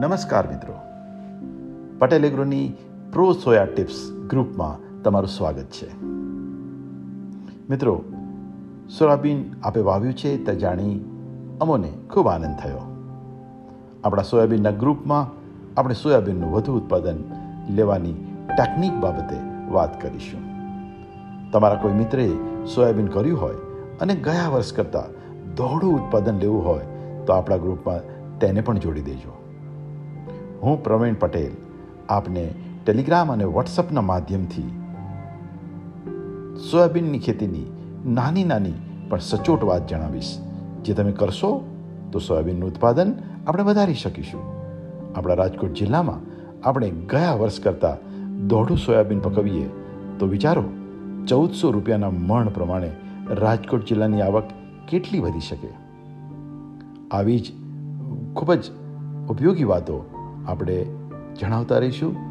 નમસ્કાર મિત્રો. પટેલ એગ્રોની પ્રો સોયા ટિપ્સ ગ્રુપમાં તમારું સ્વાગત છે. મિત્રો, સોયાબીન આપે વાવ્યું છે તે જાણી અમોને ખૂબ આનંદ થયો. આપણા સોયાબીનના ગ્રુપમાં આપણે સોયાબીનનું વધુ ઉત્પાદન લેવાની ટેકનિક બાબતે વાત કરીશું. તમારા કોઈ મિત્રે સોયાબીન કર્યું હોય અને ગયા વર્ષ કરતાં દોઢું ઉત્પાદન લેવું હોય તો આપણા ગ્રુપમાં તેને પણ જોડી દેજો. હું પ્રવીણ પટેલ. આપને ટેલિગ્રામ અને વોટ્સઅપના માધ્યમથી સોયાબીનની ખેતીની નાની નાની પણ સચોટ વાત જણાવીશ. જે તમે કરશો તો સોયાબીનનું ઉત્પાદન આપણે વધારી શકીશું. આપણા રાજકોટ જિલ્લામાં આપણે ગયા વર્ષ કરતાં દોઢું સોયાબીન પકવીએ તો વિચારો, ચૌદસો રૂપિયાના મણ પ્રમાણે રાજકોટ જિલ્લાની આવક કેટલી વધી શકે? આવી જ ખૂબ જ ઉપયોગી વાતો આપણે જણાવતા રહીશું.